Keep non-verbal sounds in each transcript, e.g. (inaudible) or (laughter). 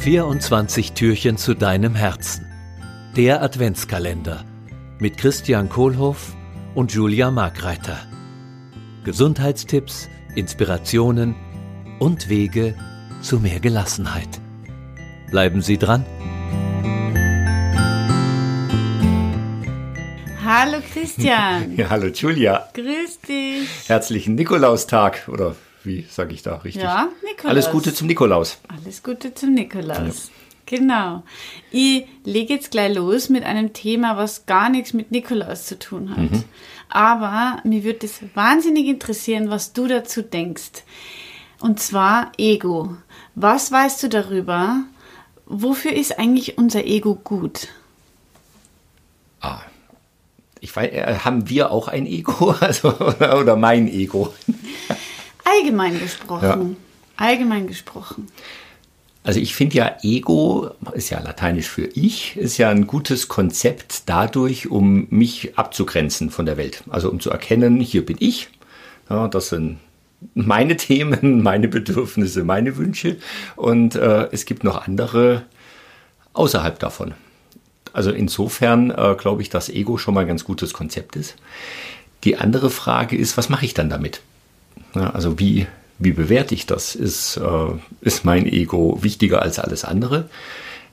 24 Türchen zu deinem Herzen. Der Adventskalender mit Christian Kohlhoff und Julia Markreiter. Gesundheitstipps, Inspirationen und Wege zu mehr Gelassenheit. Bleiben Sie dran. Hallo Christian. (laughs) Ja, hallo Julia. Grüß dich. Herzlichen Nikolaustag oder wie sage ich da richtig? Ja, Nikolaus. Alles Gute zum Nikolaus. Alles Gute zum Nikolaus. Genau. Ich lege jetzt gleich los mit einem Thema, was gar nichts mit Nikolaus zu tun hat. Aber mir würde es wahnsinnig interessieren, was du dazu denkst. Und zwar Ego. Was weißt du darüber? Wofür ist eigentlich unser Ego gut? Ah, ich weiß, äh, haben wir auch ein Ego? (laughs) Also, oder mein Ego? (laughs) Allgemein gesprochen. Allgemein gesprochen. Also ich finde ja, Ego ist ja lateinisch für ich, ist ja ein gutes Konzept dadurch, um mich abzugrenzen von der Welt. Also um zu erkennen, hier bin ich, ja, das sind meine Themen, (laughs) meine Bedürfnisse, meine Wünsche und äh, es gibt noch andere außerhalb davon. Also insofern äh, glaube ich, dass Ego schon mal ein ganz gutes Konzept ist. Die andere Frage ist, was mache ich dann damit? Ja, also wie, wie bewerte ich das? Ist, äh, ist mein Ego wichtiger als alles andere?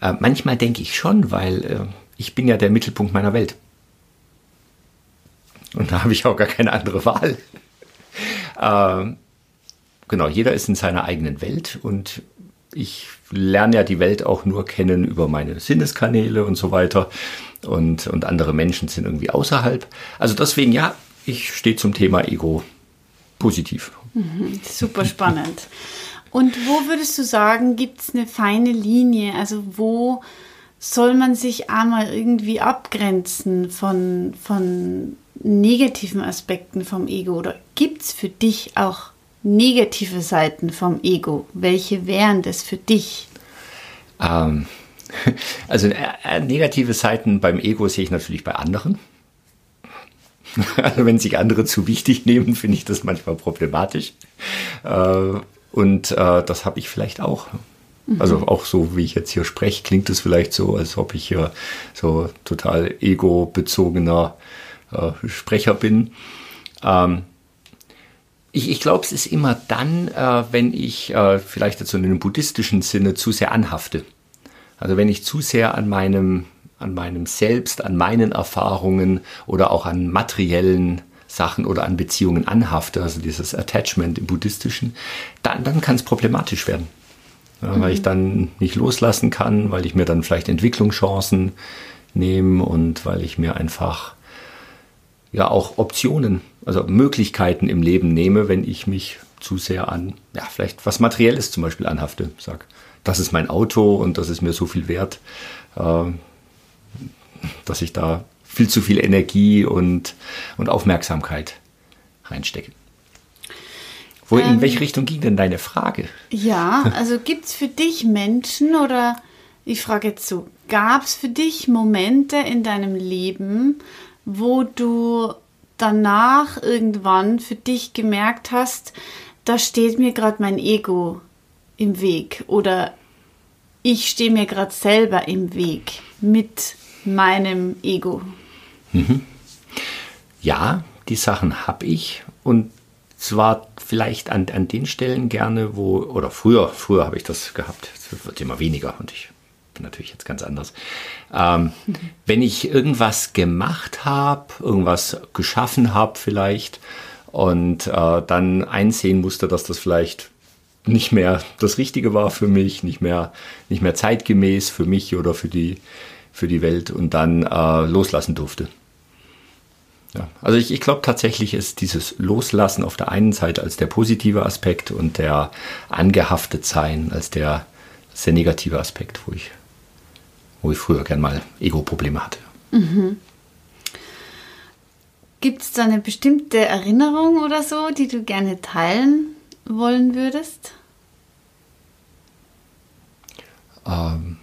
Äh, manchmal denke ich schon, weil äh, ich bin ja der Mittelpunkt meiner Welt. Und da habe ich auch gar keine andere Wahl. (laughs) äh, genau, jeder ist in seiner eigenen Welt und ich lerne ja die Welt auch nur kennen über meine Sinneskanäle und so weiter. Und, und andere Menschen sind irgendwie außerhalb. Also deswegen, ja, ich stehe zum Thema Ego positiv. Super spannend. Und wo würdest du sagen, gibt es eine feine Linie? Also wo soll man sich einmal irgendwie abgrenzen von, von negativen Aspekten vom Ego? Oder gibt es für dich auch negative Seiten vom Ego? Welche wären das für dich? Ähm, (laughs) also äh, negative Seiten beim Ego sehe ich natürlich bei anderen. Also (laughs) wenn sich andere zu wichtig nehmen, finde ich das manchmal problematisch. Äh, und äh, das habe ich vielleicht auch. Also auch so, wie ich jetzt hier spreche, klingt es vielleicht so, als ob ich hier so total ego-bezogener äh, Sprecher bin. Ähm, ich, ich glaube, es ist immer dann, äh, wenn ich äh, vielleicht jetzt so in einem buddhistischen Sinne zu sehr anhafte. Also wenn ich zu sehr an meinem, an meinem Selbst, an meinen Erfahrungen oder auch an materiellen Sachen oder an Beziehungen anhafte, also dieses Attachment im buddhistischen, dann, dann kann es problematisch werden. Ja, Weil ich dann nicht loslassen kann, weil ich mir dann vielleicht Entwicklungschancen nehme und weil ich mir einfach ja auch Optionen, also Möglichkeiten im Leben nehme, wenn ich mich zu sehr an, ja, vielleicht was Materielles zum Beispiel anhafte. Sag, das ist mein Auto und das ist mir so viel wert, äh, dass ich da viel zu viel Energie und, und Aufmerksamkeit reinstecke. Wo, in Ähm. welche Richtung ging denn deine Frage? Ja, also gibt es für dich Menschen oder ich frage jetzt so, gab es für dich Momente in deinem Leben, wo du danach irgendwann für dich gemerkt hast, da steht mir gerade mein Ego im Weg oder ich stehe mir gerade selber im Weg mit meinem Ego. Ja, die Sachen habe ich und zwar vielleicht an, an den Stellen gerne, wo, oder früher, früher habe ich das gehabt, es wird immer weniger und ich bin natürlich jetzt ganz anders. Ähm, (laughs) wenn ich irgendwas gemacht habe, irgendwas geschaffen habe vielleicht und äh, dann einsehen musste, dass das vielleicht nicht mehr das Richtige war für mich, nicht mehr, nicht mehr zeitgemäß für mich oder für die, für die Welt und dann äh, loslassen durfte. Ja, also ich, ich glaube tatsächlich ist dieses Loslassen auf der einen Seite als der positive Aspekt und der angehaftet sein als der, der negative Aspekt, wo ich, wo ich früher gern mal Ego-Probleme hatte. Gibt es da eine bestimmte Erinnerung oder so, die du gerne teilen wollen würdest? Ähm,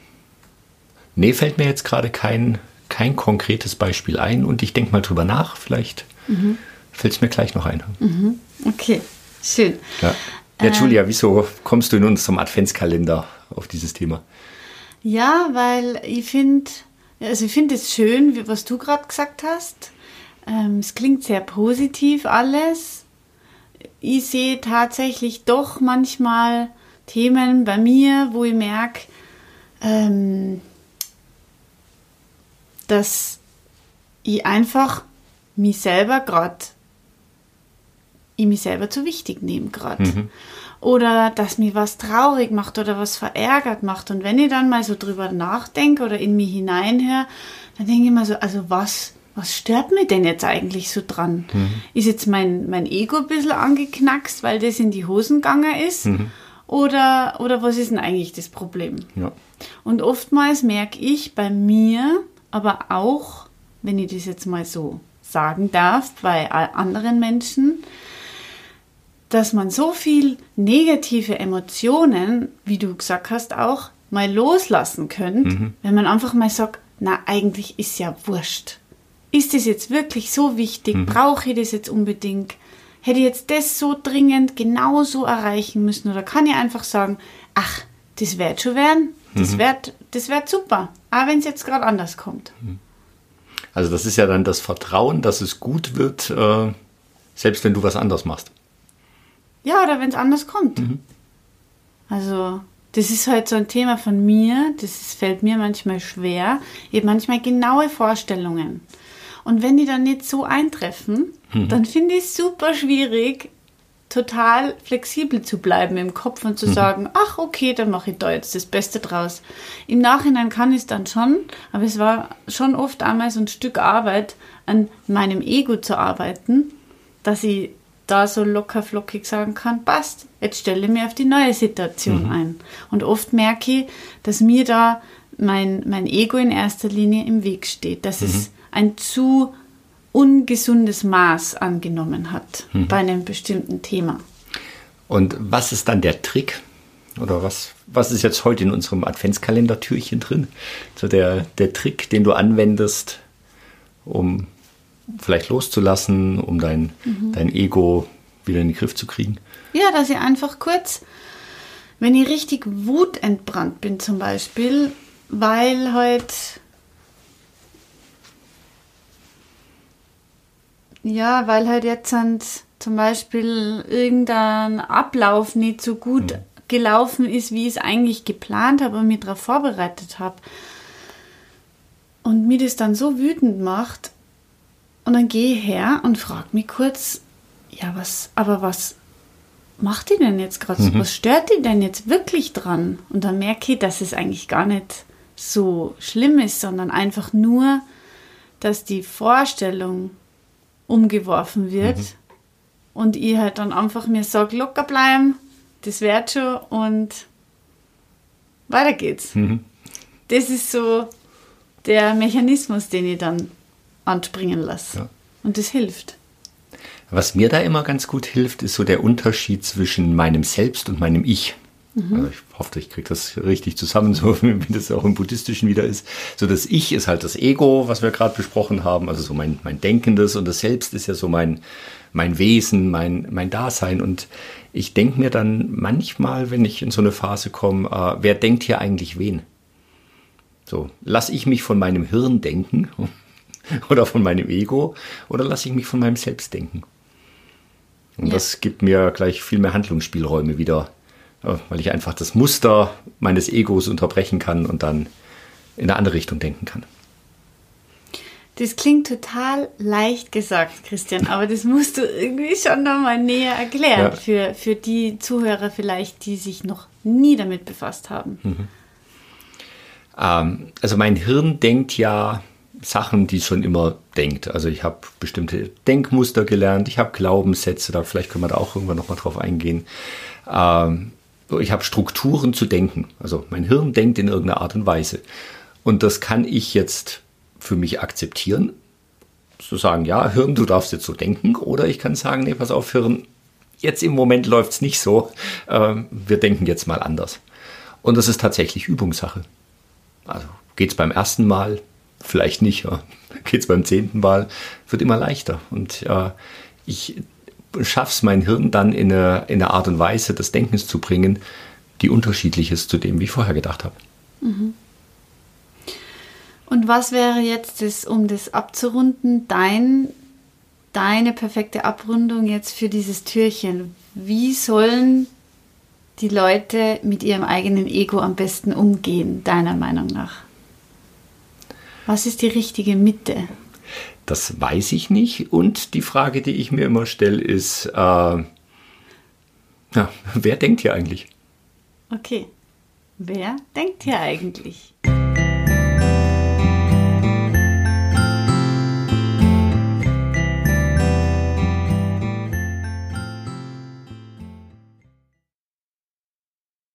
nee, fällt mir jetzt gerade kein, kein konkretes Beispiel ein und ich denke mal drüber nach. Vielleicht fällt es mir gleich noch ein. Okay, schön. Ja. ja, Julia, wieso kommst du in unserem Adventskalender auf dieses Thema? Ja, weil ich finde, also ich finde es schön, was du gerade gesagt hast. Ähm, es klingt sehr positiv alles. Ich sehe tatsächlich doch manchmal Themen bei mir, wo ich merke, ähm, dass ich einfach mich selber gerade, ich mich selber zu wichtig nehme gerade. Oder dass mir was traurig macht oder was verärgert macht. Und wenn ich dann mal so drüber nachdenke oder in mich hineinhöre, dann denke ich mir so, also was, was stört mich denn jetzt eigentlich so dran? Ist jetzt mein, mein Ego ein bisschen angeknackst, weil das in die Hosen gegangen ist? Oder, oder was ist denn eigentlich das Problem? Ja. Und oftmals merke ich bei mir, aber auch, wenn ich das jetzt mal so sagen darf, bei anderen Menschen, dass man so viel negative Emotionen, wie du gesagt hast, auch mal loslassen könnt, wenn man einfach mal sagt, na eigentlich ist ja wurscht. Ist das jetzt wirklich so wichtig? Brauche ich das jetzt unbedingt? Hätte ich jetzt das so dringend genau so erreichen müssen? Oder kann ich einfach sagen, ach, das wird schon werden, das wird, das wird super, auch wenn es jetzt gerade anders kommt. Also das ist ja dann das Vertrauen, dass es gut wird, äh, selbst wenn du was anders machst. Ja, oder wenn es anders kommt. Also, das ist halt so ein Thema von mir, das ist, fällt mir manchmal schwer. Ich habe manchmal genaue Vorstellungen. Und wenn die dann nicht so eintreffen, dann finde ich es super schwierig, total flexibel zu bleiben im Kopf und zu sagen, ach okay, dann mache ich da jetzt das Beste draus. Im Nachhinein kann ich es dann schon, aber es war schon oft einmal so ein Stück Arbeit, an meinem Ego zu arbeiten, dass ich da so locker flockig sagen kann, passt, jetzt stelle ich mich auf die neue Situation ein. Und oft merke ich, dass mir da mein, mein Ego in erster Linie im Weg steht, dass es ein zu ungesundes Maß angenommen hat bei einem bestimmten Thema. Und was ist dann der Trick? Oder was, was ist jetzt heute in unserem Adventskalendertürchen drin? So der, der Trick, den du anwendest, um vielleicht loszulassen, um dein, dein Ego wieder in den Griff zu kriegen? Ja, dass ich einfach kurz, wenn ich richtig wutentbrannt bin zum Beispiel, weil heute, ja, weil halt jetzt sind zum Beispiel irgendein Ablauf nicht so gut gelaufen ist, wie ich es eigentlich geplant habe und mich darauf vorbereitet habe. Und mir das dann so wütend macht, und dann gehe ich her und frage mich kurz, ja, was, aber was macht die denn jetzt gerade so? Was stört die denn jetzt wirklich dran? Und dann merke ich, dass es eigentlich gar nicht so schlimm ist, sondern einfach nur, dass die Vorstellung umgeworfen wird und ich halt dann einfach mir sage, locker bleiben, das wird schon und weiter geht's. Das ist so der Mechanismus, den ich dann anspringen lasse. Ja. Und das hilft. Was mir da immer ganz gut hilft, ist so der Unterschied zwischen meinem Selbst und meinem Ich. Also ich hoffe, ich kriege das richtig zusammen, (laughs) so wie das auch im Buddhistischen wieder ist. So das Ich ist halt das Ego, was wir gerade besprochen haben, also so mein, mein Denkendes und das Selbst ist ja so mein, mein Wesen, mein, mein Dasein. Und ich denke mir dann manchmal, wenn ich in so eine Phase komme, äh, wer denkt hier eigentlich wen? So, lasse ich mich von meinem Hirn denken (laughs) oder von meinem Ego oder lasse ich mich von meinem Selbst denken? Und Ja. das gibt mir gleich viel mehr Handlungsspielräume wieder, weil ich einfach das Muster meines Egos unterbrechen kann und dann in eine andere Richtung denken kann. Das klingt total leicht gesagt, Christian, aber das musst du irgendwie schon nochmal näher erklären Ja. für, für die Zuhörer vielleicht, die sich noch nie damit befasst haben. Ähm, also mein Hirn denkt ja Sachen, die es schon immer denkt. Also ich habe bestimmte Denkmuster gelernt, ich habe Glaubenssätze, da vielleicht können wir da auch irgendwann nochmal drauf eingehen. Ähm, ich habe Strukturen zu denken. Also mein Hirn denkt in irgendeiner Art und Weise. Und das kann ich jetzt für mich akzeptieren. Zu sagen, ja, Hirn, du darfst jetzt so denken. Oder ich kann sagen, nee, pass auf, Hirn, jetzt im Moment läuft es nicht so. Ähm, wir denken jetzt mal anders. Und das ist tatsächlich Übungssache. Also geht es beim ersten Mal, vielleicht nicht. Ja. (laughs) Geht es beim zehnten Mal, wird immer leichter. Und äh, ich schaffe es, mein Hirn dann in eine, in eine Art und Weise des Denkens zu bringen, die unterschiedlich ist zu dem, wie ich vorher gedacht habe. Und was wäre jetzt, das, um das abzurunden, dein, deine perfekte Abrundung jetzt für dieses Türchen? Wie sollen die Leute mit ihrem eigenen Ego am besten umgehen, deiner Meinung nach? Was ist die richtige Mitte? Das weiß ich nicht. Und die Frage, die ich mir immer stelle, ist, äh, ja, (laughs) wer denkt hier eigentlich? Okay. Wer denkt hier eigentlich?